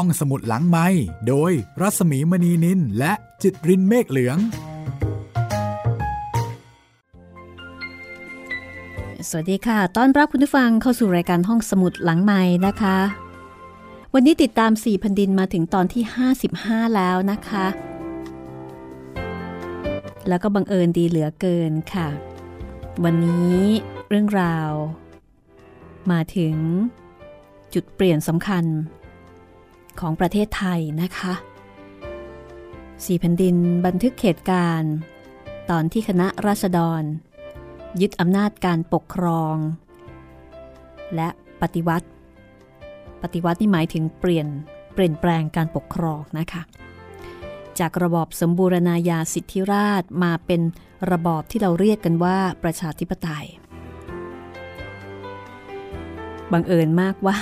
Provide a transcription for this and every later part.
ห้องสมุดหลังไม้โดยรัสมีมณีนินและจิตรินเมฆเหลือง สวัสดีค่ะ ต้อนรับคุณผู้ฟังเข้าสู่รายการห้องสมุดหลังไม้นะคะ วันนี้ติดตาม4พันดินมาถึงตอนที่ 55 แล้วนะคะ แล้วก็บังเอิญดีเหลือเกินค่ะ วันนี้เรื่องราว มาถึงจุดเปลี่ยนสำคัญ ของประเทศไทยนะคะสี่แผ่นดินบันทึกเหตุการณ์ ตอนที่คณะราษฎร ยึดอำนาจการปกครอง และปฏิวัติ ปฏิวัตินี่หมายถึงเปลี่ยนเปลี่ยนแปลงการปกครองนะคะ จากระบอบสมบูรณาญาสิทธิราชมาเป็นระบอบที่เราเรียกกันว่าประชาธิปไตย บังเอิญมากว่า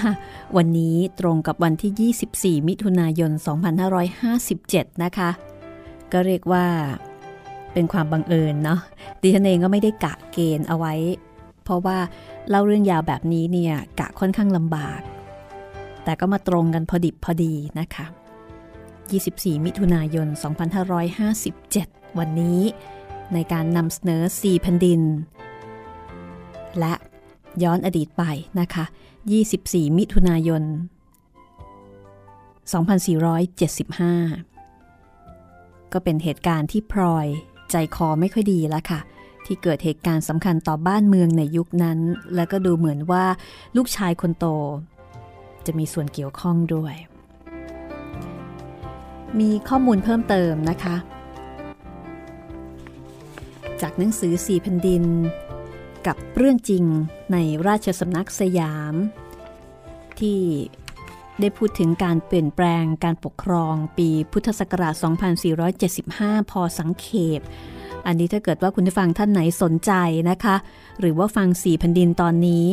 วันนี้ตรงกับวันที่ 24 มิถุนายน 2557 นะคะ ก็เรียกว่าเป็นความบังเอิญเนาะดิฉันเองก็ไม่ได้กะเกณฑ์เอาไว้ เพราะว่าเล่าเรื่องยาวแบบนี้เนี่ยกะค่อนข้างลำบาก แต่ก็มาตรงกันพอดิบพอดีนะคะ 24 มิถุนายน 2557 วันนี้ในการนำเสนอ4แผ่นดิน และ ย้อนอดีตไปนะคะ 24 มิถุนายน 2475 ก็เป็นเหตุการณ์ที่พลอยใจคอไม่ค่อยดีแล้วค่ะ ที่เกิดเหตุการณ์สำคัญต่อบ้านเมืองในยุคนั้น แล้วก็ดูเหมือนว่าลูกชายคนโต จะมีส่วนเกี่ยวข้องด้วย มีข้อมูลเพิ่มเติมนะคะ จากหนังสือสี่แผ่นดิน กับเรื่องจริงในราชสำนักสยาม ที่ได้พูดถึงการเปลี่ยนแปลงการปกครองปีพุทธศักราช 2475 พอสังเขป อันนี้ถ้าเกิดว่าคุณผู้ฟังท่านไหนสนใจนะคะ หรือว่าฟังสี่แผ่นดินตอนนี้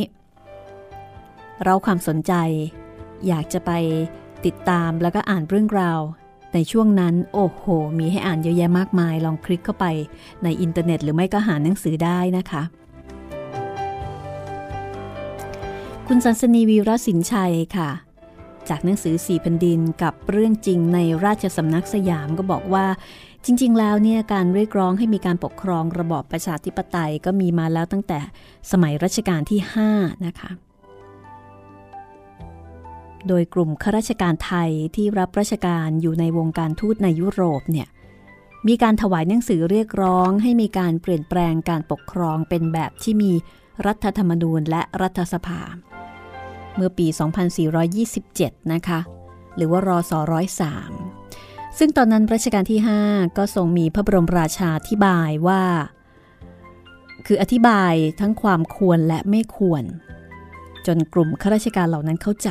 เราความสนใจ อยากจะไปติดตามแล้วก็อ่านเรื่องราว ในช่วงนั้น โอ้โห มีให้อ่านเยอะแยะมากมาย ลองคลิกเข้าไปในอินเทอร์เน็ต หรือไม่ก็หาหนังสือได้นะคะ คุณสันสนีวีรสินชัยค่ะ จากหนังสือสี่แผ่นดินกับเรื่องจริงในราชสำนักสยามก็บอกว่า จริง ๆ แล้วเนี่ยการเรียกร้องให้มีการปกครองระบอบประชาธิปไตยก็มีมาแล้วตั้งแต่สมัยรัชกาลที่ 5 นะคะ โดยกลุ่มข้าราชการไทยที่รับราชการอยู่ในวงการทูตในยุโรปเนี่ยมีการถวายหนังสือเรียกร้องให้มีการเปลี่ยนแปลงการปกครองเป็นแบบที่มีรัฐธรรมนูญและรัฐสภา เมื่อปี 2427 นะคะ หรือว่ารอสอร้อยสามซึ่งตอนนั้นรัชกาลที่ 5 ก็ทรงมีพระบรมราชาธิบายว่า คืออธิบายทั้งความควรและไม่ควร จนกลุ่มข้าราชการเหล่านั้นเข้าใจ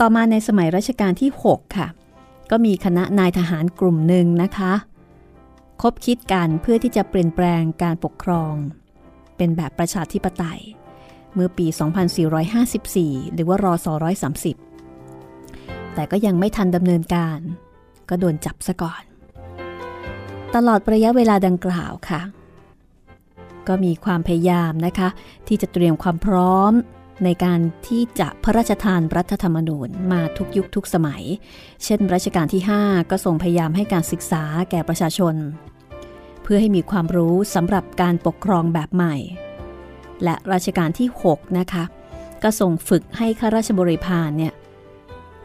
ต่อมาในสมัยรัชกาลที่ 6 ค่ะ ก็มีคณะนายทหารกลุ่มหนึ่งนะคะคบคิดกันเพื่อที่จะเปลี่ยนแปลงการปกครอง เป็นแบบประชาธิปไตย เมื่อปี 2454 หรือว่ารอส130 แต่ก็ยังไม่ทันดำเนินการ ก็โดนจับซะก่อน ตลอดระยะเวลาดังกล่าวค่ะ ก็มีความพยายามนะคะ ที่จะเตรียมความพร้อมในการที่จะพระราชทานรัฐธรรมนูญมาทุกยุคทุกสมัย เช่นรัชกาลที่ 5 ก็ทรงพยายามให้การศึกษาแก่ประชาชน เพื่อให้มีความรู้สำหรับการปกครองแบบใหม่ และรัชกาลที่ 6 นะคะ ก็ส่งฝึกให้ข้าราชบริพารเนี่ย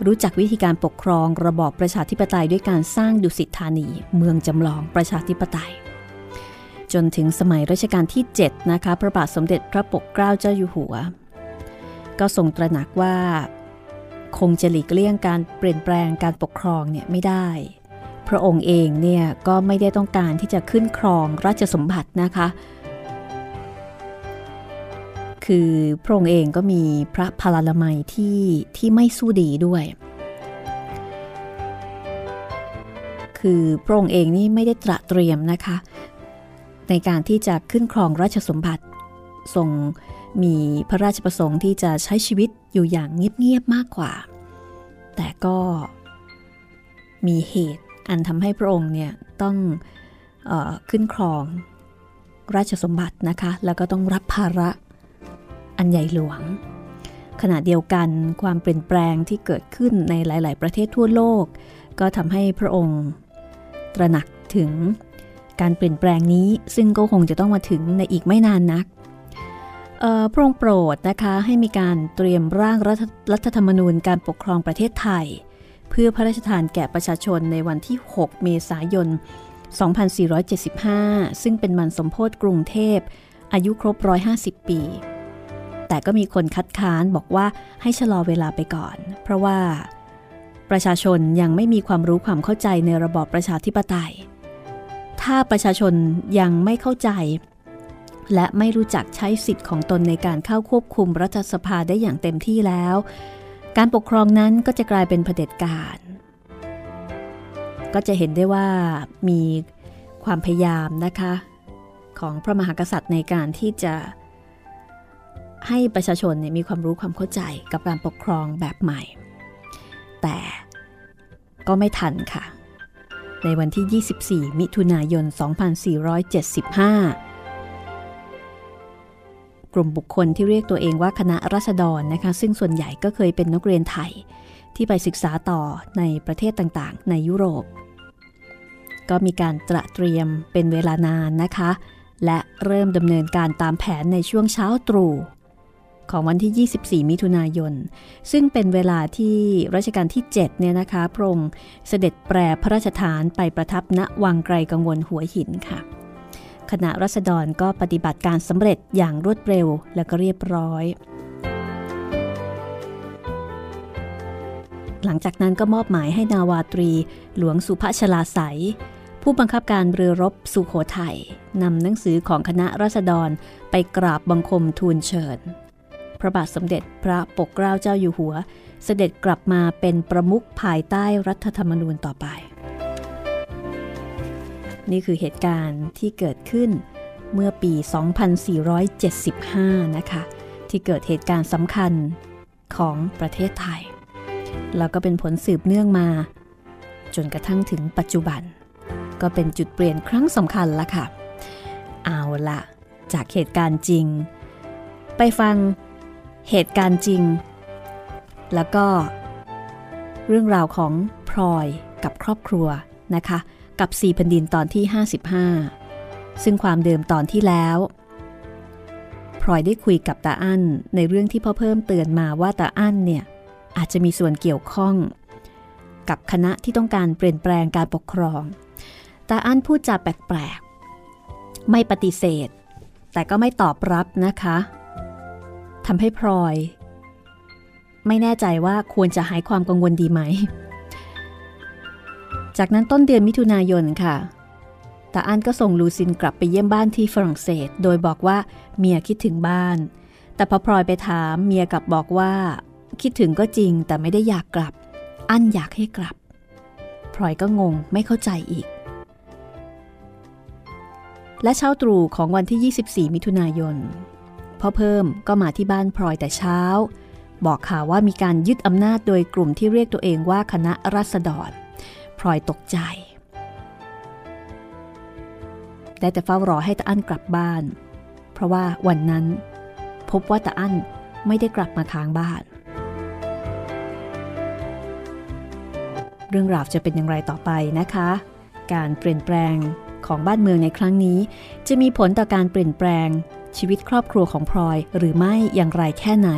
รู้จักวิธีการปกครองระบอบประชาธิปไตยด้วยการสร้างดุสิตธานี เมืองจำลองประชาธิปไตย จนถึงสมัยรัชกาลที่ 7 นะคะ พระบาทสมเด็จพระปกเกล้าเจ้าอยู่หัว ก็ทรงตระหนักว่า คงจะหลีกเลี่ยงการเปลี่ยนแปลงการปกครองเนี่ยไม่ได้ พระองค์เองเนี่ยก็ไม่ได้ต้องการที่จะขึ้นครองราชสมบัตินะคะ คือพระองค์เองก็มีพระพลาลมัยที่ที่ไม่สู้ดีด้วย คือพระองค์เองนี่ไม่ได้ตระเตรียมนะคะ ในการที่จะขึ้นครองราชสมบัติทรงมีพระราชประสงค์ที่จะใช้ชีวิตอยู่อย่างเงียบๆมากกว่า แต่ก็มีเหตุอันทำให้พระองค์เนี่ยต้องออขึ้นครองราชสมบัตินะคะ แล้วก็ต้องรับภาระ อันใหญ่หลวง ขณะเดียวกันความเปลี่ยนแปลงที่เกิดขึ้นในหลาย ๆ ประเทศทั่วโลก ก็ทำให้พระองค์ ตระหนักถึงการเปลี่ยนแปลงนี้ซึ่งก็คงจะต้องมาถึงในอีกไม่นานนักพระองค์โปรดนะคะให้มีการเตรียมร่างรัฐธรรมนูญการปกครองประเทศไทย เพื่อพระราชทานแก่ประชาชนในวันที่ 6 เมษายน 2475 ซึ่งเป็นวันสมโพธิกรุงเทพ อายุครบ 150 ปี แต่ก็มีคนคัดค้านบอกว่าให้ชะลอเวลาไปก่อน เพราะว่าประชาชนยังไม่มีความรู้ความเข้าใจในระบอบประชาธิปไตย ถ้าประชาชนยังไม่เข้าใจ และไม่รู้จักใช้สิทธิ์ของตนในการเข้าควบคุมรัฐสภาได้อย่างเต็มที่แล้ว การปกครองนั้นก็จะกลายเป็นเผด็จการ ก็จะเห็นได้ว่ามีความพยายามนะคะ ของพระมหากษัตริย์ในการที่จะ ให้ประชาชนมีความรู้ความเข้าใจกับการปกครองแบบใหม่ แต่ก็ไม่ทันค่ะ ในวันที่ 24 มิถุนายน 2475 กลุ่มบุคคลที่เรียกตัวเองว่าคณะรัษฎรนะคะ ซึ่งส่วนใหญ่ก็เคยเป็นนักเรียนไทยที่ไปศึกษาต่อในประเทศต่างๆ ในยุโรป ก็มีการตระเตรียมเป็นเวลานานนะคะ และเริ่มดำเนินการตามแผนในช่วงเช้าตรู่ ของวันที่ 24 มิถุนายน ซึ่งเป็นเวลาที่รัชกาลที่ 7 เนี่ยนะคะพระองค์เสด็จแปรพระราชฐานไปประทับณวังไกรกังวลหัวหินค่ะ คณะรัษฎรก็ปฏิบัติการสำเร็จอย่างรวดเร็วและก็เรียบร้อย หลังจากนั้นก็มอบหมายให้นาวาตรีหลวงสุภชลาไสผู้บังคับการเรือรบสุโขทัยนำหนังสือของคณะรัษฎรไปกราบบังคมทูลเชิญ ระบาทสมเด็จพระปกเกล้าเจ้าอยู่หัว เสด็จกลับมาเป็นประมุขภายใต้รัฐธรรมนูญต่อไป นี่คือเหตุการณ์ที่เกิดขึ้นเมื่อปี 2475 นะคะ ที่เกิดเหตุการณ์สำคัญของประเทศไทย แล้วก็เป็นผลสืบเนื่องมา จนกระทั่งถึงปัจจุบัน ก็เป็นจุดเปลี่ยนครั้งสำคัญละค่ะ เอาละจากเหตุการณ์จริง ไปฟัง เหตุการณ์จริง แล้วก็ เรื่องราวของพลอยกับครอบครัวนะคะ กับสี่แผ่นดินตอนที่ 55 ซึ่งความเดิมตอนที่แล้วพลอยได้คุยกับตาอั้นในเรื่องที่พ่อเพิ่มเตือนมาว่าตาอั้นเนี่ยอาจจะมีส่วนเกี่ยวข้อง กับคณะที่ต้องการเปลี่ยนแปลงการปกครอง ตาอั้นพูดจาแปลกๆ ไม่ปฏิเสธ แต่ก็ไม่ตอบรับนะคะ ทำให้พลอย ไม่แน่ใจว่าควรจะหายความกังวลดีไหม จากนั้นต้นเดือนมิถุนายนค่ะตาอันก็ส่งลูซินกลับไปเยี่ยมบ้านที่ฝรั่งเศส โดยบอกว่าเมียคิดถึงบ้าน แต่พอพลอยไปถามเมียกลับบอกว่า คิดถึงก็จริงแต่ไม่ได้อยากกลับ อันอยากให้กลับพลอยก็งงไม่เข้าใจอีก และเช้าตรู่ของวันที่ 24 มิถุนายน พ่อเพิ่มก็มาที่บ้านพลอยแต่เช้า บอกข่าวว่ามีการยึดอำนาจโดยกลุ่มที่เรียกตัวเองว่าคณะรัษฎรพลอยตกใจได้แต่เฝ้ารอให้ตาอั้นกลับบ้าน เพราะว่าวันนั้น พบว่าตาอั้นไม่ได้กลับมาค้างบ้าน เรื่องราวจะเป็นอย่างไรต่อไปนะคะ การเปลี่ยนแปลงของบ้านเมืองในครั้งนี้ จะมีผลต่อการเปลี่ยนแปลง ชีวิตครอบครัวของพลอยหรือไม่อย่างไรแค่ไหน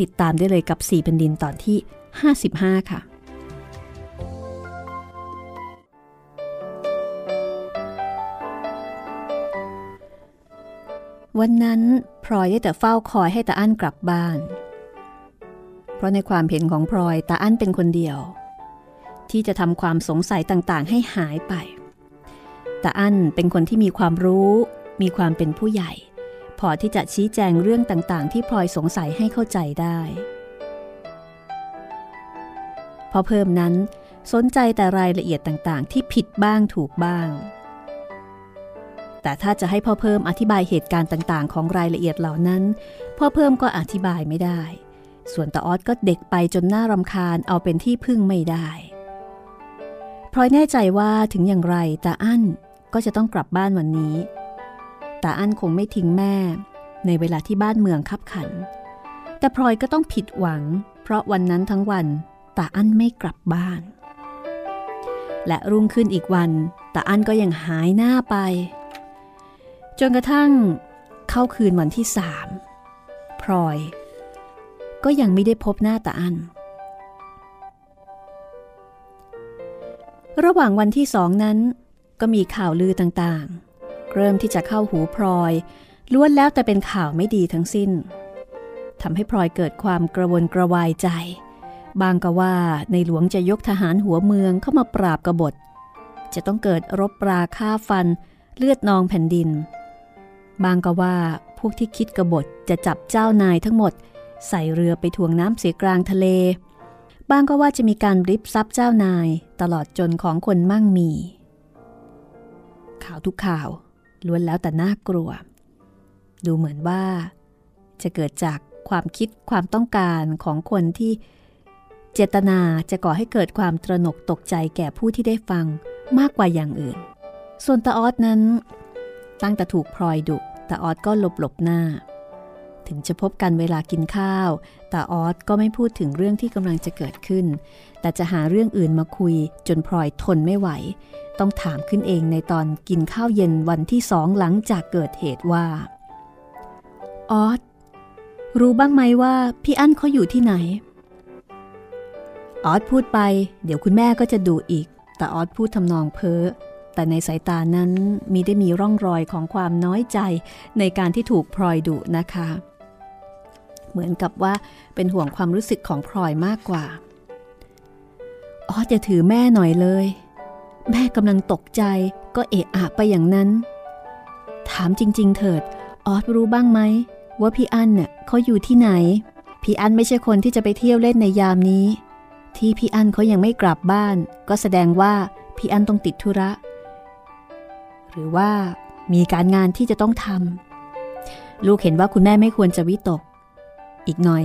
ติดตามได้เลยกับ4แผ่นดินตอนที่ 55 ค่ะวันนั้นพลอยได้แต่เฝ้าคอยให้ตาอั้นกลับบ้าน เพราะในความเห็นของพลอยตาอั้นเป็นคนเดียว ที่จะทำความสงสัยต่างๆ ให้หายไปตาอั้นเป็นคนที่มีความรู้ มีความเป็นผู้ใหญ่ พอที่จะชี้แจงเรื่องต่างๆ ที่พลอยสงสัยให้เข้าใจได้ พอเพิ่มนั้น สนใจแต่รายละเอียดต่างๆ ที่ผิดบ้างถูกบ้าง แต่ถ้าจะให้พ่อเพิ่มอธิบายเหตุการณ์ต่างๆ ของรายละเอียดเหล่านั้น พ่อเพิ่มก็อธิบายไม่ได้ ส่วนตาออสก็เด็กไปจนหน่ารำคาญเอาเป็นที่พึ่งไม่ได้พลอยแน่ใจว่าถึงอย่างไรตาอั้นก็จะต้องกลับบ้านวันนี้ แตาอั้นคงไม่ทิ้งแม่ ในเวลาที่บ้านเมืองคับขัน แต่พลอยก็ต้องผิดหวัง เพราะวันนั้นทั้งวันตาอั้นไม่กลับบ้าน และรุ่งขึ้นอีกวันตาอั้นก็ยังหายหน้าไป จนกระทั่งเข้าคืนวันที่สามพลอย ก็ยังไม่ได้พบหน้าตาอั้นระหว่างวันที่สองนั้นก็มีข่าวลือต่างๆ เริ่มที่จะเข้าหูพลอยล้วนแล้วแต่เป็นข่าวไม่ดีทั้งสิ้นทำให้พลอยเกิดความกระวนกระวายใจ บางก็ว่าในหลวงจะยกทหารหัวเมืองเข้ามาปราบกบฏ จะต้องเกิดรบปราฆ่าฟัน เลือดนองแผ่นดิน บางก็ว่าพวกที่คิดกบฏจะจับเจ้านายทั้งหมด ใส่เรือไปถ่วงน้ำเสียกลางทะเล บางก็ว่าจะมีการริบซับเจ้านายตลอดจนของคนมั่งมี ข่าวทุกข่าว ล้วนแล้วแต่น่ากลัว ดูเหมือนว่า จะเกิดจากความคิดความต้องการของคนที่เจตนาจะก่อให้เกิดความตระหนกตกใจแก่ผู้ที่ได้ฟังมากกว่าอย่างอื่น ส่วนตาออดนั้น ตั้งแต่ถูกพลอยดุตาออดก็หลบหลบหน้า ถึงจะพบกันเวลากินข้าว แตาออสก็ไม่พูดถึงเรื่องที่กำลังจะเกิดขึ้น แต่จะหาเรื่องอื่นมาคุยจนพลอยทนไม่ไหว ต้องถามขึ้นเองในตอนกินข้าวเย็นวันที่สองหลังจากเกิดเหตุว่า ออสรู้บ้างไหมว่าพี่อั้นเขาอยู่ที่ไหน ออสพูดไป เดี๋ยวคุณแม่ก็จะดูอีก แต่ออสพูดทำนองเพ้อแต่ในสายตานั้นมีได้มีร่องรอยของความน้อยใจในการที่ถูกพลอยดุนะคะ เหมือนกับว่าเป็นห่วงความรู้สึกของพลอยมากกว่าอ๋อจะถือแม่หน่อยเลย แม่กำลังตกใจก็เอะอะไปอย่างนั้น ถามจริง ๆ เถิด ออสรู้บ้างไหมว่าพี่อั้นเน่ยเขาอยู่ที่ไหน พี่อั้นไม่ใช่คนที่จะไปเที่ยวเล่นในยามนี้ ที่พี่อั้นเขายังไม่กลับบ้าน ก็แสดงว่าพี่อั้นต้องติดธุระ หรือว่ามีการงานที่จะต้องทำลูกเห็นว่าคุณแม่ไม่ควรจะวิตก อีกหน่อย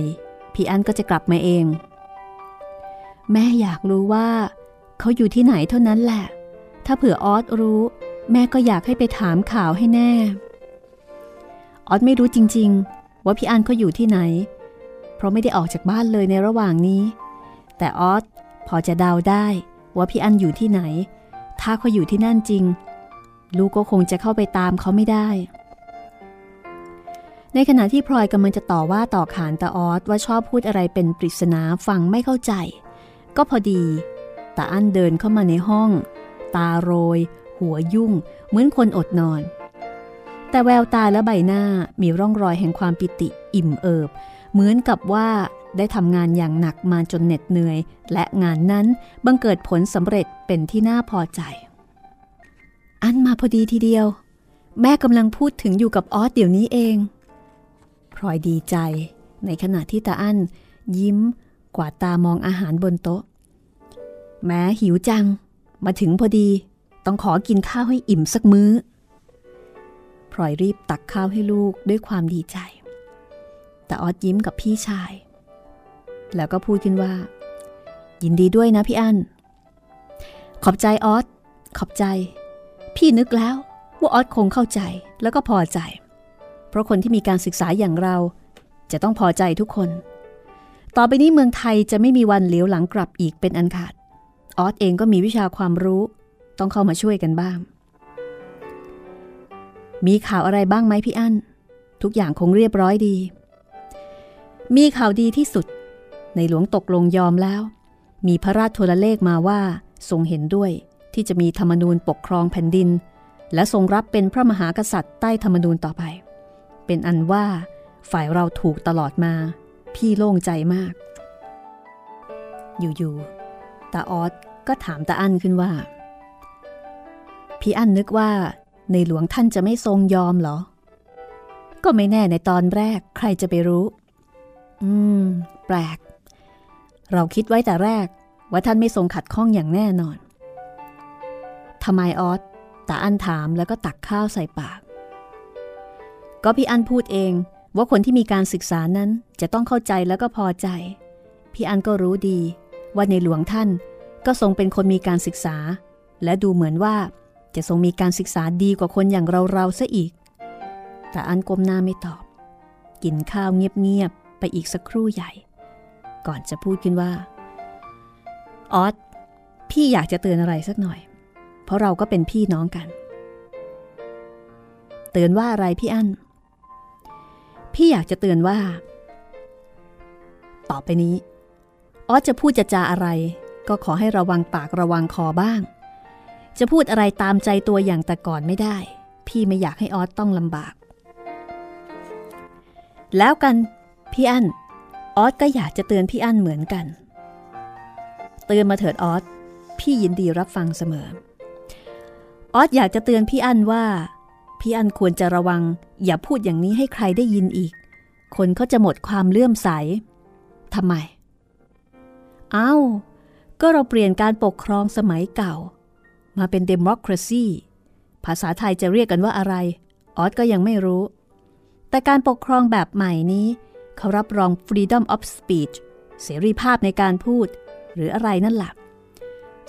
พี่อันก็จะกลับมาเอง แม่อยากรู้ว่าเขาอยู่ที่ไหนเท่านั้นแหละ ถ้าเผื่อออสรู้ แม่ก็อยากให้ไปถามข่าวให้แน่ ออสไม่รู้จริง ๆ ว่าพี่อันเขาอยู่ที่ไหน เพราะไม่ได้ออกจากบ้านเลยในระหว่างนี้ แต่ออสพอจะเดาได้ว่าพี่อันอยู่ที่ไหน ถ้าเขาอยู่ที่นั่นจริง ลูกก็คงจะเข้าไปตามเขาไม่ได้ ในขณะที่พลอยกำลังจะต่อว่าต่อขานตาออสว่าชอบพูดอะไรเป็นปริศนาฟังไม่เข้าใจ ก็พอดีตาอั้นเดินเข้ามาในห้อง ตาโรย หัวยุ่ง เหมือนคนอดนอน แต่แววตาและใบหน้ามีร่องรอยแห่งความปิติอิ่มเอิบ เหมือนกับว่าได้ทำงานอย่างหนักมาจนเหน็ดเหนื่อย และงานนั้นบังเกิดผลสำเร็จเป็นที่น่าพอใจ อันมาพอดีทีเดียว แม่กำลังพูดถึงอยู่กับออสเดี๋ยวนี้เอง พลอยดีใจ ในขณะที่ตาอั้นยิ้มกวาดตามองอาหารบนโต๊ะ แม้หิวจัง มาถึงพอดี ต้องขอกินข้าวให้อิ่มสักมื้อพลอยรีบตักข้าวให้ลูกด้วยความดีใจ แต่ออดยิ้มกับพี่ชาย แล้วก็พูดขึ้นว่า ยินดีด้วยนะพี่อั้นขอบใจออสขอบใจ พี่นึกแล้วว่าออสคงเข้าใจแล้วก็พอใจ เพราะคนที่มีการศึกษาอย่างเรา จะต้องพอใจทุกคน ต่อไปนี้เมืองไทยจะไม่มีวันเหลียวหลังกลับอีกเป็นอันขาด ออสเองก็มีวิชาความรู้ ต้องเข้ามาช่วยกันบ้าง มีข่าวอะไรบ้างไหมพี่อั้น ทุกอย่างคงเรียบร้อยดี มีข่าวดีที่สุด ในหลวงตกลงยอมแล้ว มีพระราชโทรเลขมาว่าทรงเห็นด้วยที่จะมีธรรมนูญปกครองแผ่นดิน และทรงรับเป็นพระมหากษัตริย์ใต้ธรรมนูญต่อไป เป็นอันว่าฝ่ายเราถูกตลอดมา พี่โล่งใจมาก อยู่ๆตาออสก็ถามตาอั้นขึ้นว่า พี่อั้นนึกว่าในหลวงท่านจะไม่ทรงยอมเหรอ ก็ไม่แน่ในตอนแรกใครจะไปรู้ อืม แปลก เราคิดไว้แต่แรกว่าท่านไม่ทรงขัดข้องอย่างแน่นอนทำไมออสตาอั้นถามแล้วก็ตักข้าวใส่ปาก ก็พี่อันพูดเองว่าคนที่มีการศึกษานั้นจะต้องเข้าใจแล้วก็พอใจ พี่อันก็รู้ดี ว่าในหลวงท่านก็ทรงเป็นคนมีการศึกษา และดูเหมือนว่าจะทรงมีการศึกษาดีกว่าคนอย่างเราๆซะอีก แต่อันก้มหน้าไม่ตอบ กินข้าวเงียบๆไปอีกสักครู่ใหญ่ ก่อนจะพูดขึ้นว่า ออสพี่อยากจะเตือนอะไรสักหน่อย เพราะเราก็เป็นพี่น้องกัน เตือนว่าอะไรพี่อั้น พี่อยากจะเตือนว่า ต่อไปนี้ออสจะพูดจะจาอะไร ก็ขอให้ระวังปากระวังคอบ้าง จะพูดอะไรตามใจตัวอย่างแต่ก่อนไม่ได้ พี่ไม่อยากให้ออสต้องลำบาก แล้วกัน พี่อั้นออสก็อยากจะเตือนพี่อั้นเหมือนกัน เตือนมาเถิดออสพี่ยินดีรับฟังเสมอออสอยากจะเตือนพี่อั้นว่า พี่อันควรจะระวัง อย่าพูดอย่างนี้ให้ใครได้ยินอีก คนเขาจะหมดความเลื่อมใสทำไมเอา้าก็เราเปลี่ยนการปกครองสมัยเก่า มาเป็นเดโมคราซีภาษาไทยจะเรียกกันว่าอะไร ออสก็ยังไม่รู้ แต่การปกครองแบบใหม่นี้ เขารับรอง freedom of speech เสรีภาพในการพูด หรืออะไรนั่นแหละ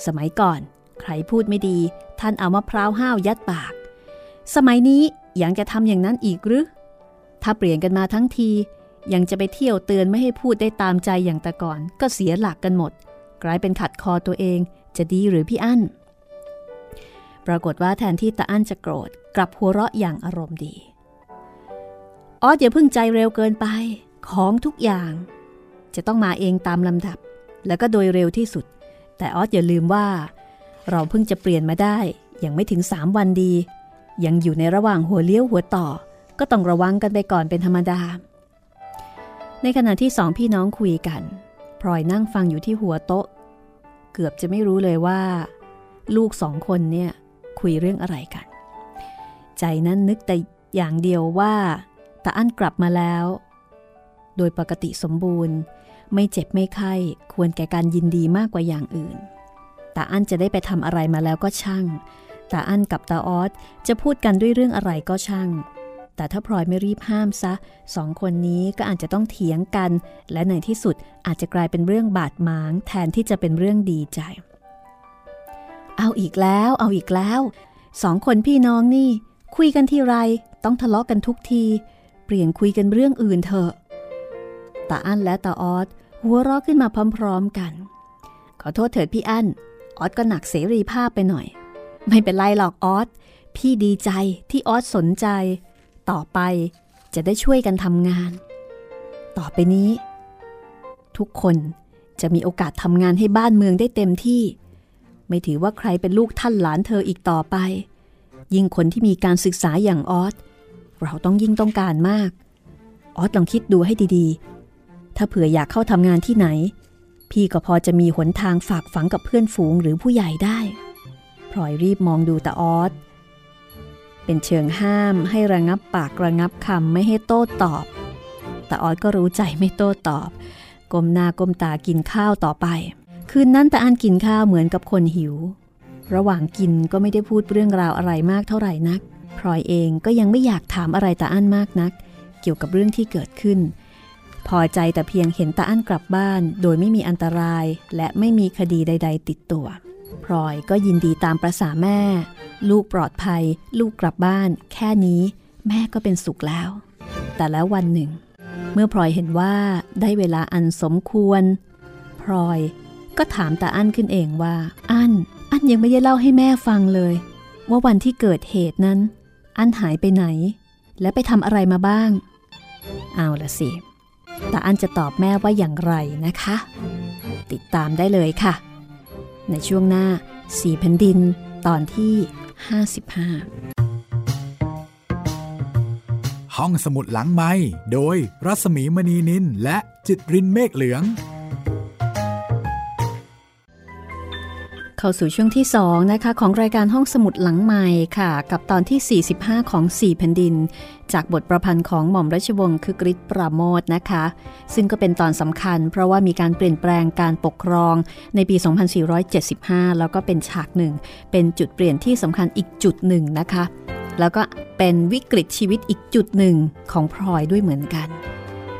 สมัยก่อน ใครพูดไม่ดี ท่านเอามะพร้าวห้าวยัดปาก สมัยนี้ยังจะทำอย่างนั้นอีกหรือ ถ้าเปลี่ยนกันมาทั้งที ยังจะไปเที่ยวเตือนไม่ให้พูดได้ตามใจอย่างแต่ก่อน ก็เสียหลักกันหมด กลายเป็นขัดคอตัวเอง จะดีหรือพี่อั้น ปรากฏว่าแทนที่ตาอั้นจะโกรธ กลับหัวเราะอย่างอารมณ์ดี ออสอย่าพึ่งใจเร็วเกินไป ของทุกอย่าง จะต้องมาเองตามลำดับ แล้วก็โดยเร็วที่สุด แต่ออสอย่าลืมว่า เราเพิ่งจะเปลี่ยนมาได้ยังไม่ถึงสามวันดี ยังอยู่ในระหว่างหัวเลี้ยวหัวต่อ ก็ต้องระวังกันไปก่อนเป็นธรรมดา ในขณะที่สองพี่น้องคุยกันพลอยนั่งฟังอยู่ที่หัวโต๊ะ เกือบจะไม่รู้เลยว่า ลูกสองคนเนี่ยคุยเรื่องอะไรกัน ใจนั้นนึกแต่อย่างเดียวว่าตาอั้นกลับมาแล้ว โดยปกติสมบูรณ์ ไม่เจ็บไม่ไข้ควรแก่การยินดีมากกว่าอย่างอื่นตาอั้นจะได้ไปทำอะไรมาแล้วก็ช่าง ตาอั้นกับตาออสจะพูดกันด้วยเรื่องอะไรก็ช่าง แต่ถ้าพลอยไม่รีบห้ามซะสองคนนี้ก็อาจจะต้องเถียงกัน และในที่สุดอาจจะกลายเป็นเรื่องบาดหมาง แทนที่จะเป็นเรื่องดีใจ เอาอีกแล้ว เอาอีกแล้วสองคนพี่น้องนี่ คุยกันที่ไร ต้องทะเลาะกันทุกที เปลี่ยนคุยกันเรื่องอื่นเถอะตาอั้นและตาออสหัวเราะขึ้นมาพร้อม ๆกัน ขอโทษเถิดพี่อั้นออสก็หนักเสรีภาพไปหน่อย ไม่เป็นไรหรอกออส พี่ดีใจที่ออสสนใจ ต่อไปจะได้ช่วยกันทำงาน ต่อไปนี้ ทุกคนจะมีโอกาสทำงานให้บ้านเมืองได้เต็มที่ ไม่ถือว่าใครเป็นลูกท่านหลานเธออีกต่อไป ยิ่งคนที่มีการศึกษาอย่างออส เราต้องยิ่งต้องการมาก ออสลองคิดดูให้ดีๆ ถ้าเผื่ออยากเข้าทำงานที่ไหน พี่ก็พอจะมีหนทางฝากฝังกับเพื่อนฝูงหรือผู้ใหญ่ได้ พลอยรีบมองดูตาออสเป็นเชิงห้ามให้ระงับปากระงับคำไม่ให้โต้ตอบ แต่ออสก็รู้ใจไม่โต้ตอบ ก้มหน้าก้มตากินข้าวต่อไป คืนนั้นตาอันกินข้าวเหมือนกับคนหิว ระหว่างกินก็ไม่ได้พูดเรื่องราวอะไรมากเท่าไหร่นัก พลอยเองก็ยังไม่อยากถามอะไรตาอั้นมากนัก เกี่ยวกับเรื่องที่เกิดขึ้น พอใจแต่เพียงเห็นตาอั้นกลับบ้าน โดยไม่มีอันตรายและไม่มีคดีใด ๆ ติดตัว พลอยก็ยินดีตามประษาแม่ ลูกปลอดภัย ลูกกลับบ้าน แค่นี้แม่ก็เป็นสุขแล้ว แต่แล้ววันหนึ่ง เมื่อพลอยเห็นว่าได้เวลาอันสมควร พลอยก็ถามตาอั้นขึ้นเองว่า อั้น อั้นยังไม่ได้เล่าให้แม่ฟังเลย ว่าวันที่เกิดเหตุนั้น อันหายไปไหน และไปทำอะไรมาบ้าง เอาละสิแต่อันจะตอบแม่ว่าอย่างไรนะคะ ติดตามได้เลยค่ะ ในช่วงหน้าสีแผ่นดินตอนที่ 55 ห้องสมุดหลังไม้โดยรัสมีมณีนินและจิตรินเมฆเหลือง เข้าสู่ช่วงที่ 2 นะคะ ของรายการห้องสมุดหลังใหม่ค่ะ กับตอนที่ 45 ของ 4 แผ่นดิน จากบทประพันธ์ของหม่อมราชวงศ์คือกริชปราโมทนะคะ ซึ่งก็เป็นตอนสำคัญ เพราะว่ามีการเปลี่ยนแปลงการปกครองในปี 2475 แล้วก็เป็นฉากหนึ่ง เป็นจุดเปลี่ยนที่สำคัญอีกจุดหนึ่งนะคะ แล้วก็เป็นวิกฤตชีวิตอีกจุดหนึ่งของพลอยด้วยเหมือนกัน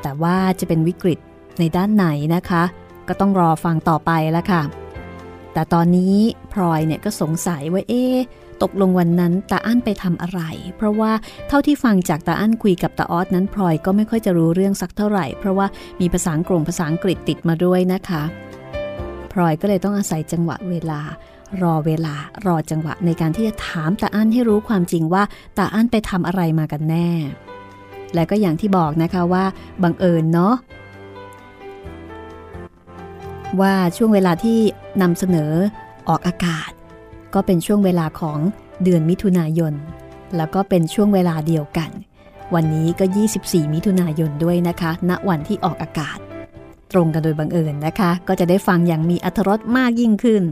แต่ว่าจะเป็นวิกฤตในด้านไหนนะคะ ก็ต้องรอฟังต่อไปแล้วค่ะ แต่ตอนนี้พลอยเนี่ยก็สงสัยว่าเอ๊ตตกลงวันนั้นตาอั้นไปทำอะไร เพราะว่าเท่าที่ฟังจากตาอั้นคุยกับตาออสนั้นพลอยก็ไม่ค่อยจะรู้เรื่องสักเท่าไหร่ เพราะว่ามีภาษากรงภาษาอังกฤษติดมาด้วยนะคะพลอยก็เลยต้องอาศัยจังหวะเวลา รอเวลารอจังหวะในการที่จะถามตาอั้นให้รู้ความจริงว่าตาอั้นไปทำอะไรมากันแน่ และก็อย่างที่บอกนะคะว่าบังเอิญเนาะ ว่าช่วงเวลาที่นำเสนอออกอากาศ ก็เป็นช่วงเวลาของเดือนมิถุนายน แล้วก็เป็นช่วงเวลาเดียวกัน วันนี้ก็ 24 มิถุนายนด้วยนะคะ ณวันที่ออกอากาศ ตรงกันโดยบังเอิญนะคะ ก็จะได้ฟังอย่างมีอรรถรสมากยิ่งขึ้น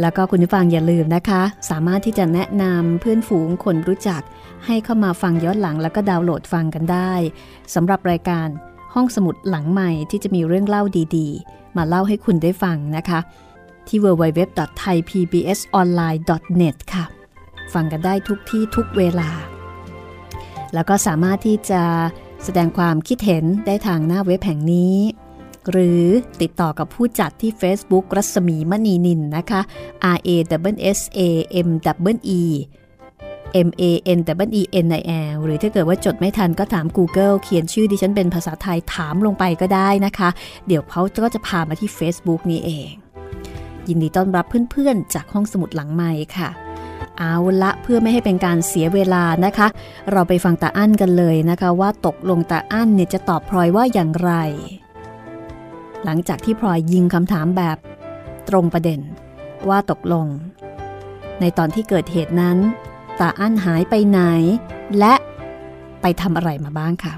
แล้วก็คุณผู้ฟังอย่าลืมนะคะ สามารถที่จะแนะนำเพื่อนฝูงคนรู้จัก ให้เข้ามาฟังย้อนหลังแล้วก็ดาวน์โหลดฟังกันได้สำหรับรายการ ห้องสมุดหลังใหม่ที่จะมีเรื่องเล่าดีๆ มาเล่าให้คุณได้ฟังนะคะ ที่ www.thaipbsonline.net ค่ะ ฟังกันได้ทุกที่ทุกเวลา แล้วก็สามารถที่จะแสดงความคิดเห็นได้ทางหน้าเว็บแห่งนี้ หรือติดต่อกับผู้จัดที่ Facebook รัศมีมณีนินนะคะ R A W S A M W E M A N W E N I L หรือถ้าเกิดว่าจดไม่ทันก็ถาม Google เขียนชื่อดิฉันเป็นภาษาไทยถามลงไปก็ได้นะคะ เดี๋ยวเขาก็จะพามาที่ Facebook นี้เอง ยินดีต้อนรับเพื่อนๆ จากห้องสมุดหลังไม้ค่ะเอาละเพื่อไม่ให้เป็นการเสียเวลานะคะ เราไปฟังตาอั้นกันเลยนะคะว่าตกลงตาอั้นเนี่ยจะตอบพลอยว่าอย่างไร หลังจากที่พลอยยิงคำถามแบบ ตรงประเด็นว่าตกลง ในตอนที่เกิดเหตุนั้น ตาอั้นหายไปไหน และไปทำอะไรมาบ้างค่ะ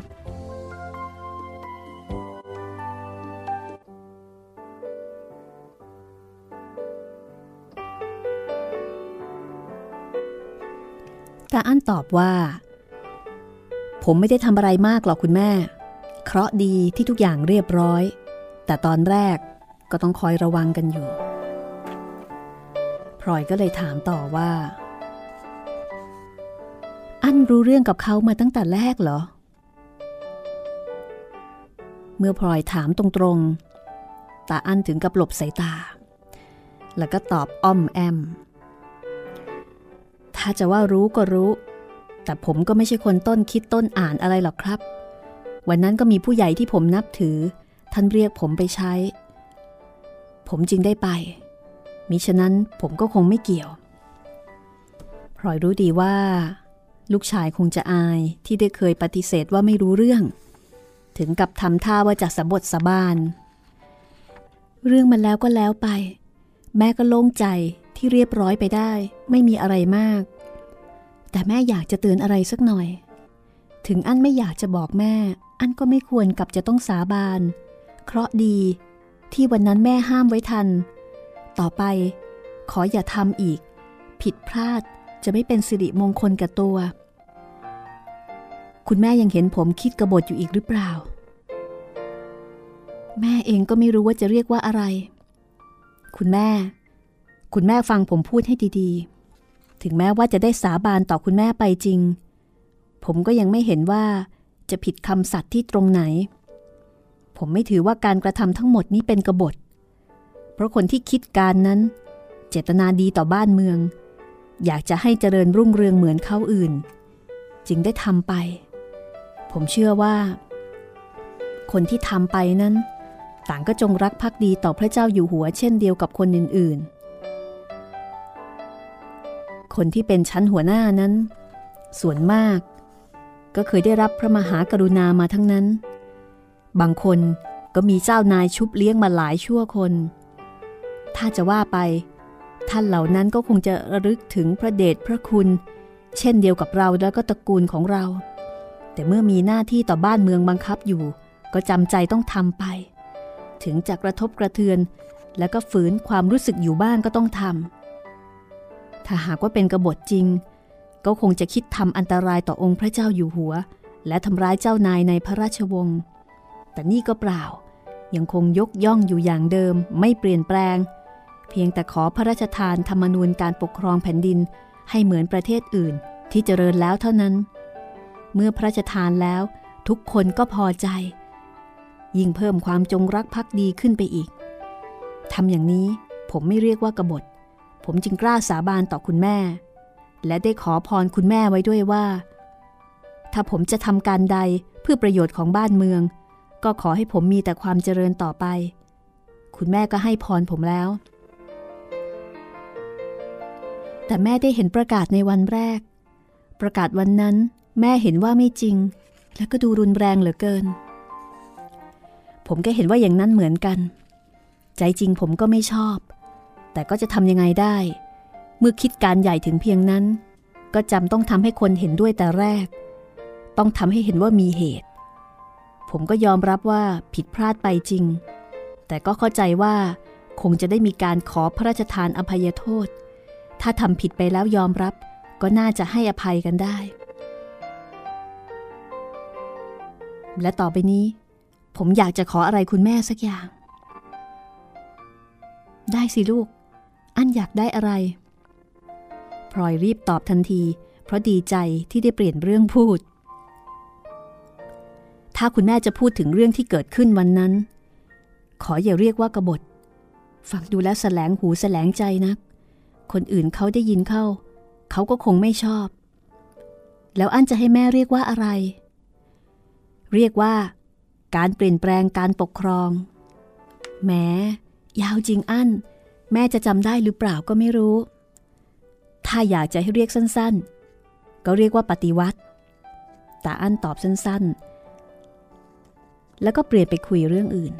ตาอั้นตอบว่า ผมไม่ได้ทำอะไรมากหรอกคุณแม่ เคราะดีที่ทุกอย่างเรียบร้อย แต่ตอนแรกก็ต้องคอยระวังกันอยู่ พลอยก็เลยถามต่อว่า อั้นรู้เรื่องกับเขามาตั้งแต่แรกเหรอ เมื่อพลอยถามตรงๆ ตาอั้นถึงกับหลบสายตา แล้วก็ตอบอ้อมแอม ถ้าจะว่ารู้ก็รู้ แต่ผมก็ไม่ใช่คนต้นคิดต้นอ่านอะไรหรอกครับ วันนั้นก็มีผู้ใหญ่ที่ผมนับถือ ท่านเรียกผมไปใช้ ผมจึงได้ไป มิฉะนั้นผมก็คงไม่เกี่ยวพลอยรู้ดีว่า ลูกชายคงจะอายที่ได้เคยปฏิเสธว่าไม่รู้เรื่อง ถึงกับทำท่าว่าจะสะบดสะบาน เรื่องมันแล้วก็แล้วไป แม่ก็โล่งใจที่เรียบร้อยไปได้ ไม่มีอะไรมาก แต่แม่อยากจะเตือนอะไรสักหน่อย ถึงอันไม่อยากจะบอกแม่ อันก็ไม่ควรกับจะต้องสาบาน เคราะดี ที่วันนั้นแม่ห้ามไว้ทัน ต่อไป ขออย่าทำอีก ผิดพลาดจะไม่เป็นสิริมงคลกับตัว คุณแม่ยังเห็นผมคิดกระบฏอยู่อีกหรือเปล่า แม่เองก็ไม่รู้ว่าจะเรียกว่าอะไร คุณแม่ คุณแม่ฟังผมพูดให้ดีๆ ถึงแม้ว่าจะได้สาบานต่อคุณแม่ไปจริง ผมก็ยังไม่เห็นว่าจะผิดคำสัตย์ที่ตรงไหน ผมไม่ถือว่าการกระทำทั้งหมดนี้เป็นกบฏ เพราะคนที่คิดการนั้น เจตนาดีต่อบ้านเมือง อยากจะให้เจริญรุ่งเรืองเหมือนเขาอื่น จึงได้ทำไป ผมเชื่อว่า คนที่ทำไปนั้น ต่างก็จงรักภักดีต่อพระเจ้าอยู่หัวเช่นเดียวกับคนอื่นๆ คนที่เป็นชั้นหัวหน้านั้น ส่วนมาก ก็เคยได้รับพระมหากรุณามาทั้งนั้น บางคนก็มีเจ้านายชุบเลี้ยงมาหลายชั่วคน ถ้าจะว่าไป ท่านเหล่านั้นก็คงจะระลึกถึงพระเดชพระคุณ เช่นเดียวกับเราแล้วก็ตระกูลของเรา แต่เมื่อมีหน้าที่ต่อบ้านเมืองบังคับอยู่ ก็จำใจต้องทำไป ถึงจะกระทบกระเทือน แล้วก็ฝืนความรู้สึกอยู่บ้างก็ต้องทำถ้าหากว่าเป็นกบฏจริง ก็คงจะคิดทำอันตรายต่อองค์พระเจ้าอยู่หัว และทำร้ายเจ้านายในพระราชวงศ์แต่นี่ก็เปล่า ยังคงยกย่องอยู่อย่างเดิม ไม่เปลี่ยนแปลง เพียงแต่ขอพระราชทานธรรมนูญการปกครองแผ่นดินให้เหมือนประเทศอื่นที่เจริญแล้วเท่านั้น เมื่อพระราชทานแล้ว ทุกคนก็พอใจ ยิ่งเพิ่มความจงรักภักดีขึ้นไปอีกทำอย่างนี้ผมไม่เรียกว่ากบฏ ผมจึงกล้าสาบานต่อคุณแม่ และได้ขอพรคุณแม่ไว้ด้วยว่า ถ้าผมจะทำการใดเพื่อประโยชน์ของบ้านเมือง ก็ขอให้ผมมีแต่ความเจริญต่อไป คุณแม่ก็ให้พรผมแล้ว แต่แม่ได้เห็นประกาศในวันแรก ประกาศวันนั้น แม่เห็นว่าไม่จริง และก็ดูรุนแรงเหลือเกิน ผมก็เห็นว่าอย่างนั้นเหมือนกัน ใจจริงผมก็ไม่ชอบ แต่ก็จะทำยังไงได้ เมื่อคิดการใหญ่ถึงเพียงนั้น ก็จำต้องทำให้คนเห็นด้วยแต่แรก ต้องทำให้เห็นว่ามีเหตุ ผมก็ยอมรับว่าผิดพลาดไปจริง แต่ก็เข้าใจว่าคงจะได้มีการขอพระราชทานอภัยโทษ ถ้าทำผิดไปแล้วยอมรับ ก็น่าจะให้อภัยกันได้ และต่อไปนี้ ผมอยากจะขออะไรคุณแม่สักอย่าง ได้สิลูก อันอยากได้อะไรพลอยรีบตอบทันที เพราะดีใจที่ได้เปลี่ยนเรื่องพูด ถ้าคุณแม่จะพูดถึงเรื่องที่เกิดขึ้นวันนั้น ขออย่าเรียกว่ากบฏฟังดูแล้วแสลงหูแสลงใจนัก คนอื่นเขาได้ยินเข้า เขาก็คงไม่ชอบ แล้วอันจะให้แม่เรียกว่าอะไร เรียกว่า การเปลี่ยนแปลงการปกครอง แม้ ยาวจริงอั้น แม่จะจำได้หรือเปล่าก็ไม่รู้ ถ้าอยากจะให้เรียกสั้นๆ ก็เรียกว่าปฏิวัติตาอั้นตอบสั้นๆ แล้วก็เปลี่ยนไปคุยเรื่องอื่น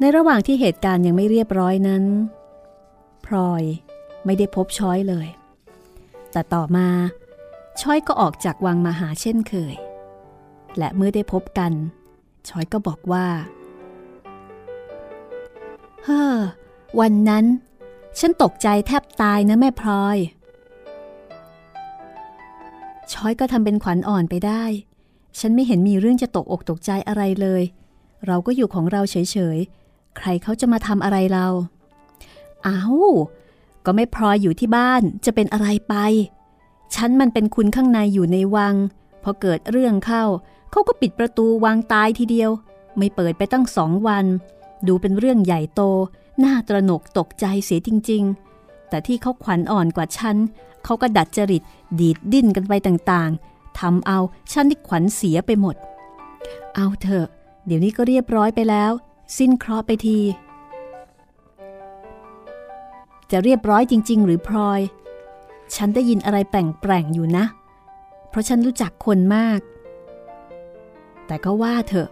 ในระหว่างที่เหตุการณ์ยังไม่เรียบร้อยนั้น พลอยไม่ได้พบช้อยเลย แต่ต่อมาช้อยก็ออกจากวังมาหาเช่นเคย และเมื่อได้พบกัน ชอยก็บอกว่า เฮ้อ วันนั้น ฉันตกใจแทบตายนะแม่พลอย ชอยก็ทำเป็นขวัญอ่อนไปได้ ฉันไม่เห็นมีเรื่องจะตกอกตกใจอะไรเลย เราก็อยู่ของเราเฉยๆ ใครเขาจะมาทำอะไรเราอ้าวก็ไม่พลอยอยู่ที่บ้านจะเป็นอะไรไป ฉันมันเป็นคุณข้างในอยู่ในวังพอเกิดเรื่องเข้า เขาก็ปิดประตูวางตายทีเดียว ไม่เปิดไปตั้งสองวัน ดูเป็นเรื่องใหญ่โต น่าตระหนกตกใจเสียจริง ๆ แต่ที่เขาขวัญอ่อนกว่าฉันเขาก็ดัดจริตดีดดิ้นกันไปต่างๆทำเอาฉันที่ขวัญเสียไปหมด เอาเถอะ เดี๋ยวนี้ก็เรียบร้อยไปแล้ว สิ้นเคราะห์ไปที จะเรียบร้อยจริง ๆ หรือพลอย ฉันได้ยินอะไรแปลงๆอยู่นะ เพราะฉันรู้จักคนมาก แต่ก็ว่าเถอะ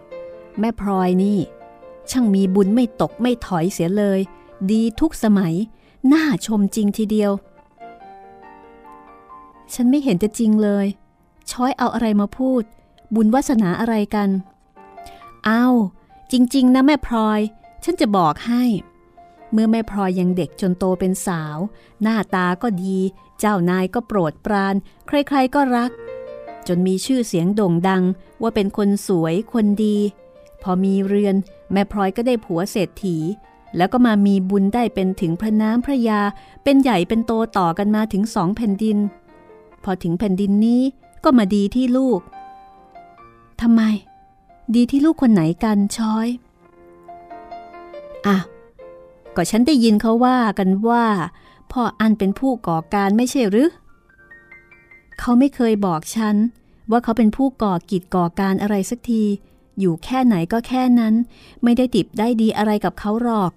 แม่พลอยนี่ ช่างมีบุญไม่ตกไม่ถอยเสียเลย ดีทุกสมัย น่าชมจริงทีเดียว ฉันไม่เห็นจะจริงเลย ช้อยเอาอะไรมาพูด บุญวาสนาอะไรกัน เอาจริง ๆ นะแม่พลอย ฉันจะบอกให้เมื่อแม่พลอยยังเด็กจนโตเป็นสาว หน้าตาก็ดี เจ้านายก็โปรดปราน ใครๆก็รัก จนมีชื่อเสียงโด่งดังว่าเป็นคนสวยคนดี พอมีเรือน แม่พลอยก็ได้ผัวเศรษฐี แล้วก็มามีบุญได้เป็นถึงพระน้ำพระยา เป็นใหญ่เป็นโตต่อกันมาถึงสองแผ่นดิน พอถึงแผ่นดินนี้ก็มาดีที่ลูกทำไม ดีที่ลูกคนไหนกันช้อยอะก็ฉันได้ยินเขาว่ากันว่า พ่ออันเป็นผู้ก่อการไม่ใช่หรือ เขาไม่เคยบอกฉัน ว่าเขาเป็นผู้ก่อกิจก่อการอะไรสักที อยู่แค่ไหนก็แค่นั้น ไม่ได้ติบได้ดีอะไรกับเขาหรอก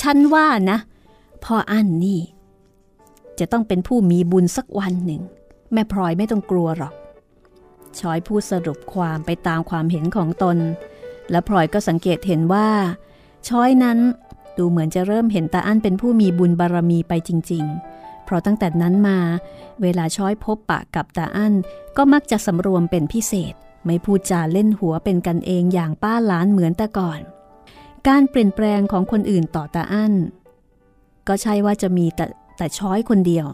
ฉันว่านะพ่ออั้นนี่ จะต้องเป็นผู้มีบุญสักวันหนึ่ง แม่พลอยไม่ต้องกลัวหรอกชอยพูดสรุปความไปตามความเห็นของตน และพลอยก็สังเกตเห็นว่าช้อยนั้นดูเหมือนจะเริ่มเห็นตาอั้นเป็นผู้มีบุญบารรมีไปจริง ๆ เพราะตั้งแต่นั้นมา เวลาช้อยพบปะกับตาอั้นก็มักจะสำรวมเป็นพิเศษ ไม่พูดจาเล่นหัวเป็นกันเองอย่างป้าหลานเหมือนแต่ก่อน การเปลี่ยนแปลงของคนอื่นต่อตาอั้น ก็ใช่ว่าจะมีแต่แต่ช้อยคนเดียว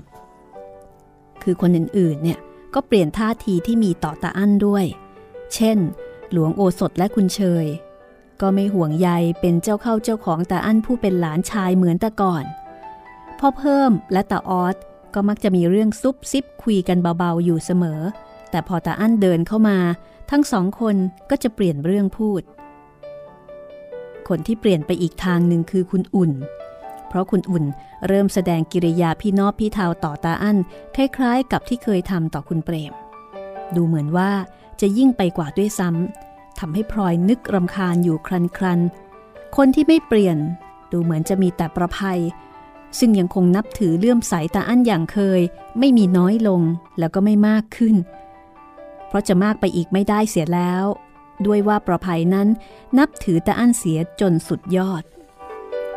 คือคนอื่นๆเนี่ยก็เปลี่ยนท่าทีที่มีต่อตาอั้นด้วย เช่น หลวงโอสถและคุณเชย ก็ไม่ห่วงใยเป็นเจ้าเข้าเจ้าของตาอั้นผู้เป็นหลานชายเหมือนแต่ก่อน พ่อเพิ่มและตาออสก็มักจะมีเรื่องซุบซิบคุยกันเบาๆอยู่เสมอ แต่พอตาอั้นเดินเข้ามา ทั้งสองคนก็จะเปลี่ยนเรื่องพูด คนที่เปลี่ยนไปอีกทางหนึ่งคือคุณอุ่น เพราะคุณอุ่นเริ่มแสดงกิริยาพี่นอบพี่เทาต่อตาอั้นคล้ายๆ กับที่เคยทำต่อคุณเปรม ดูเหมือนว่าจะยิ่งไปกว่าด้วยซ้ำทำให้พลอยนึกรำคาญอยู่ครันครันคนที่ไม่เปลี่ยน ดูเหมือนจะมีแต่ประภัย ซึ่งยังคงนับถือเลื่อมใสตาอั้นอย่างเคย ไม่มีน้อยลงแล้วก็ไม่มากขึ้น เพราะจะมากไปอีกไม่ได้เสียแล้ว ด้วยว่าประภัยนั้นนับถือตาอั้นเสียจนสุดยอด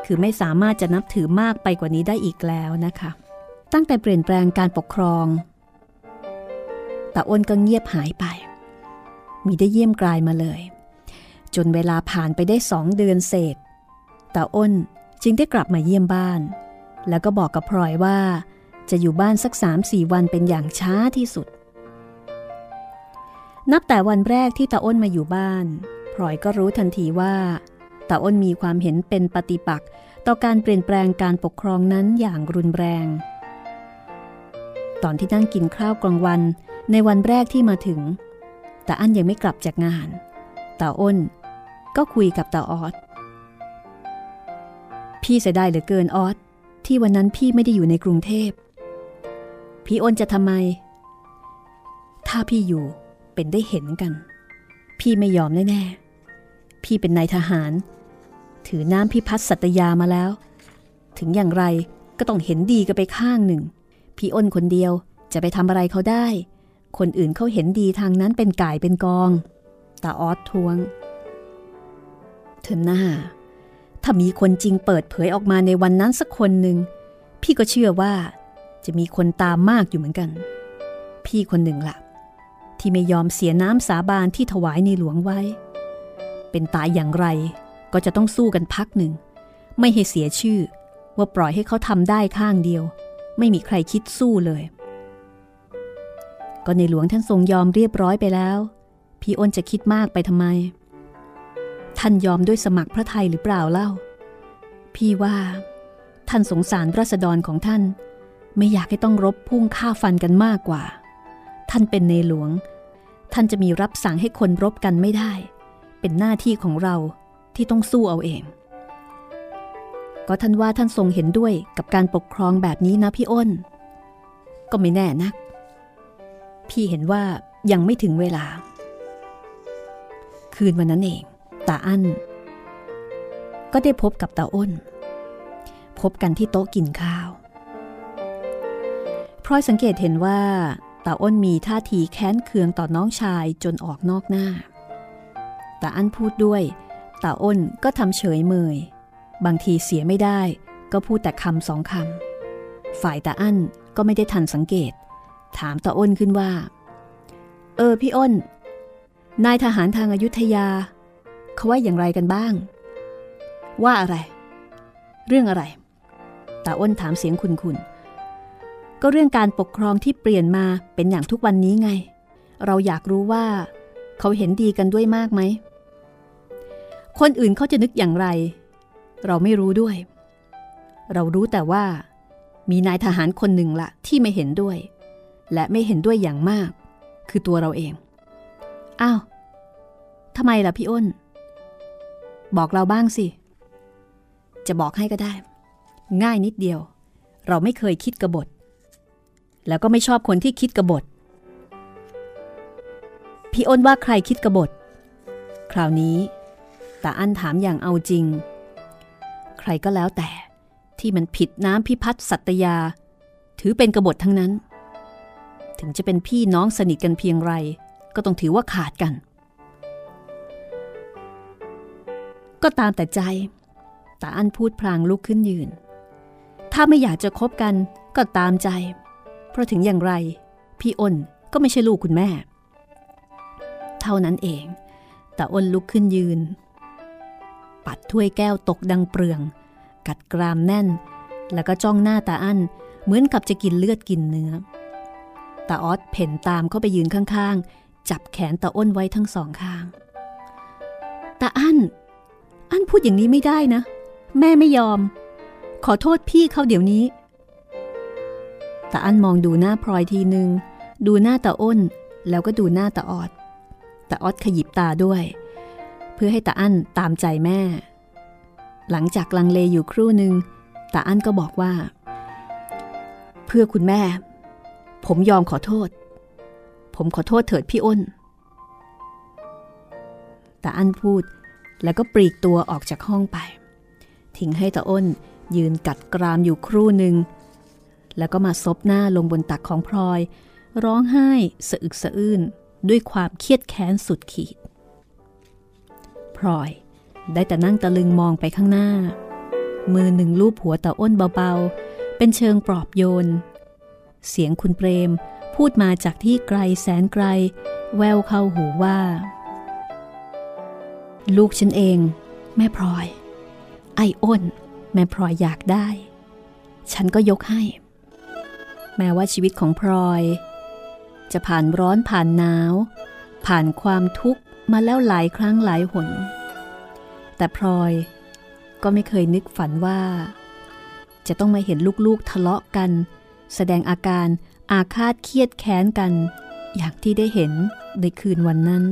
คือไม่สามารถจะนับถือมากไปกว่านี้ได้อีกแล้วนะคะ ตั้งแต่เปลี่ยนแปลงการปกครองตาอ้นก็เงียบหายไป มีได้เยี่ยมกลายมาเลย จนเวลาผ่านไปได้สองเดือนเศษตาอ้นจึงได้กลับมาเยี่ยมบ้าน แล้วก็บอกกับพลอยว่า จะอยู่บ้านสักสามสี่วันเป็นอย่างช้าที่สุด นับแต่วันแรกที่ตาอ้นมาอยู่บ้านพลอยก็รู้ทันทีว่าตาอ้นมีความเห็นเป็นปฏิปักษ์ต่อการเปลี่ยนแปลงการปกครองนั้นอย่างรุนแรง ตอนที่นั่งกินข้าวกลางวันในวันแรกที่มาถึงตาอั้นยังไม่กลับจากงานตาอ้น ก็คุยกับตาออสพี่เสียดายเหลือเกินออส ที่วันนั้นพี่ไม่ได้อยู่ในกรุงเทพ พี่อ้นจะทำไม ถ้าพี่อยู่เป็นได้เห็นกัน พี่ไม่ยอมแน่ๆ พี่เป็นนายทหาร ถือน้ำพิพัฒน์สัตยามาแล้ว ถึงอย่างไรก็ต้องเห็นดีกันไปข้างหนึ่ง พี่อ้นคนเดียวจะไปทำอะไรเขาได้ คนอื่นเขาเห็นดีทางนั้นเป็นก่ายเป็นกอง ตาออสทวง เธอหน้า ถ้ามีคนจริงเปิดเผยออกมาในวันนั้นสักคนหนึ่ง พี่ก็เชื่อว่า จะมีคนตามมากอยู่เหมือนกัน พี่คนหนึ่งละ่ะ ที่ไม่ยอมเสียน้ำสาบานที่ถวายในหลวงไว้ เป็นตายอย่างไรก็จะต้องสู้กันพักหนึ่ง ไม่ให้เสียชื่อว่าปล่อยให้เขาทำได้ข้างเดียว ไม่มีใครคิดสู้เลย ก็ในหลวงท่านทรงยอมเรียบร้อยไปแล้ว พี่อ้นจะคิดมากไปทำไม ท่านยอมด้วยสมัครพระไทยหรือเปล่าเล่า พี่ว่า ท่านสงสารรัษฎรของท่าน ไม่อยากให้ต้องรบพุ่งฆ่าฟันกันมากกว่า ท่านเป็นในหลวง ท่านจะมีรับสั่งให้คนรบกันไม่ได้ เป็นหน้าที่ของเราที่ต้องสู้เอาเอง ก็ท่านว่าท่านทรงเห็นด้วยกับการปกครองแบบนี้นะพี่อ้น ก็ไม่แน่นัก พี่เห็นว่ายังไม่ถึงเวลา คืนวันนั้นเอง ตาอั้นก็ได้พบกับตาอ้น พบกันที่โต๊ะกินข้าวพลอยสังเกตเห็นว่าตาอ้นมีท่าทีแค้นเคืองต่อน้องชายจนออกนอกหน้าตาอั้นพูดด้วยตาอ้นก็ทำเฉยเมย บางทีเสียไม่ได้ก็พูดแต่คำสองคำฝ่ายตาอั้นก็ไม่ได้ทันสังเกต ถามตาอ้นขึ้นว่า เออพี่อ้น นายทหารทางอายุทยา เขาว่าอย่างไรกันบ้าง ว่าอะไร เรื่องอะไรตาอ้นถามเสียงคุณคุณก็เรื่องการปกครองที่เปลี่ยนมาเป็นอย่างทุกวันนี้ไง เราอยากรู้ว่า เขาเห็นดีกันด้วยมากไหม คนอื่นเขาจะนึกอย่างไร เราไม่รู้ด้วย เรารู้แต่ว่า มีนายทหารคนหนึ่งละที่ไม่เห็นด้วย และไม่เห็นด้วยอย่างมาก คือตัวเราเอง อ้าวทำไมล่ะพี่อ้น บอกเราบ้างสิ จะบอกให้ก็ได้ ง่ายนิดเดียว เราไม่เคยคิดกบฏ แล้วก็ไม่ชอบคนที่คิดกบฏ พี่อ้นว่าใครคิดกบฏ คราวนี้ตาอั้นถามอย่างเอาจริง ใครก็แล้วแต่ที่มันผิดน้ำพิพัฒน์สัตยา ถือเป็นกบฏทั้งนั้น ถึงจะเป็นพี่น้องสนิทกันเพียงไร ก็ต้องถือว่าขาดกัน ก็ตามแต่ใจ ตาอั้นพูดพลางลุกขึ้นยืน ถ้าไม่อยากจะคบกันก็ตามใจ เพราะถึงอย่างไร พี่อ้นก็ไม่ใช่ลูกคุณแม่ เท่านั้นเองแต่อ้นลุกขึ้นยืน ปัดถ้วยแก้วตกดังเปลือง กัดกรามแน่น แล้วก็จ้องหน้าตาอั้นเหมือนกับจะกินเลือดกินเนื้อตาออสเพ่นตามเข้าไปยืนข้างๆ จับแขนตาอ้นไว้ทั้งสองข้าง ตาอั้น อั้นพูดอย่างนี้ไม่ได้นะ แม่ไม่ยอม ขอโทษพี่เขาเดี๋ยวนี้ตาอั้นมองดูหน้าพลอยทีหนึ่งดูหน้าตาอ้น แล้วก็ดูหน้าตาออดตาออดขยิบตาด้วย เพื่อให้ตาอั้นตามใจแม่ หลังจากลังเลอยู่ครู่หนึ่งตาอั้นก็บอกว่า เพื่อคุณแม่ ผมยอมขอโทษ ผมขอโทษเถิดพี่อ้นตาอั้นพูด แล้วก็ปลีกตัวออกจากห้องไป ทิ้งให้ตาอ้นยืนกัดกรามอยู่ครู่หนึ่ง แล้วก็มาซบหน้าลงบนตักของพลอย ร้องไห้สะอึกสะอื้นด้วยความเครียดแค้นสุดขีด พลอยได้แต่นั่งตะลึงมองไปข้างหน้า มือหนึ่งลูบหัวตาอ้นเบาๆ เป็นเชิงปลอบโยน เสียงคุณเปรมพูดมาจากที่ไกลแสนไกล แววเข้าหูว่า ลูกฉันเอง แม่พลอย ไอ้อ้น แม่พลอยอยากได้ ฉันก็ยกให้ แม้ว่าชีวิตของพลอย จะผ่านร้อนผ่านหนาว ผ่านความทุกข์มาแล้วหลายครั้งหลายหน แต่พลอยก็ไม่เคยนึกฝันว่า จะต้องมาเห็นลูกๆทะเลาะกัน แสดงอาการอาฆาตเครียดแค้นกัน อย่างที่ได้เห็นในคืนวันนั้น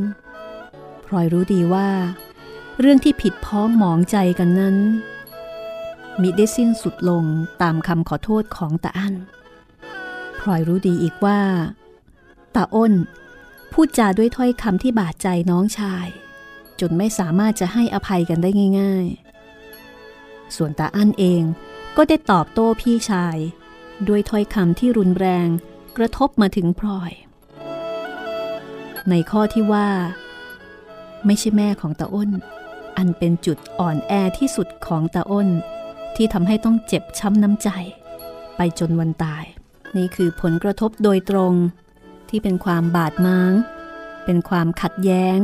ลอยรู้ดีว่า เรื่องที่ผิดพ้องหมองใจกันนั้น มิได้สิ้นสุดลงตามคำขอโทษของตาอั้นพลอยรู้ดีอีกว่าตาอ้น พูดจาด้วยถ้อยคำที่บาดใจน้องชาย จนไม่สามารถจะให้อภัยกันได้ง่าย ๆ ส่วนตาอั้นเองก็ได้ตอบโต้พี่ชาย ด้วยถ้อยคำที่รุนแรงกระทบมาถึงพลอย ในข้อที่ว่า ไม่ใช่แม่ของตาอ้น อันเป็นจุดอ่อนแอที่สุดของตาอ้น ที่ทำให้ต้องเจ็บช้ำน้ำใจ ไปจนวันตาย นี่คือผลกระทบโดยตรง ที่เป็นความบาดหมาง เป็นความขัดแย้ง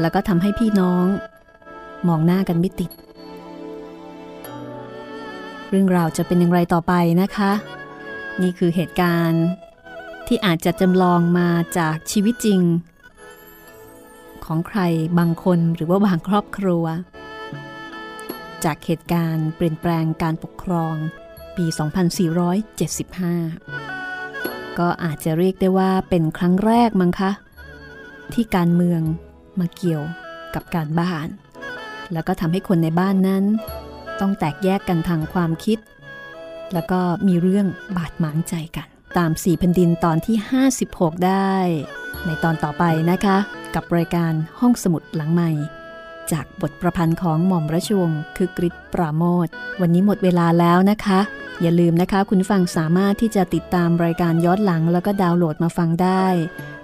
แล้วก็ทำให้พี่น้อง มองหน้ากันไม่ติด เรื่องราวจะเป็นอย่างไรต่อไปนะคะ นี่คือเหตุการณ์ที่อาจจะจำลองมาจากชีวิตจริง ของใครบางคนหรือว่าบางครอบครัว จากเหตุการณ์เปลี่ยนแปลงการปกครองปี 2475 ก็อาจจะเรียกได้ว่าเป็นครั้งแรกมั้งคะ ที่การเมืองมาเกี่ยวกับการบ้าน แล้วก็ทำให้คนในบ้านนั้น ต้องแตกแยกกันทางความคิด แล้วก็มีเรื่องบาดหมางใจกัน ตามสี่แผ่นดินตอนที่ 56 ได้ ในตอนต่อไปนะคะ กับรายการห้องสมุดหลังใหม่ จากบทประพันธ์ของหม่อมราชวงศ์คือกริชปราโมทวันนี้หมดเวลาแล้วนะคะ อย่าลืมนะคะ คุณฟังสามารถที่จะติดตามรายการย้อนหลัง แล้วก็ดาวน์โหลดมาฟังได้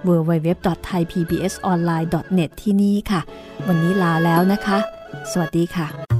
www.thaipbsonline.net ที่นี่ค่ะ วันนี้ลาแล้วนะคะ สวัสดีค่ะ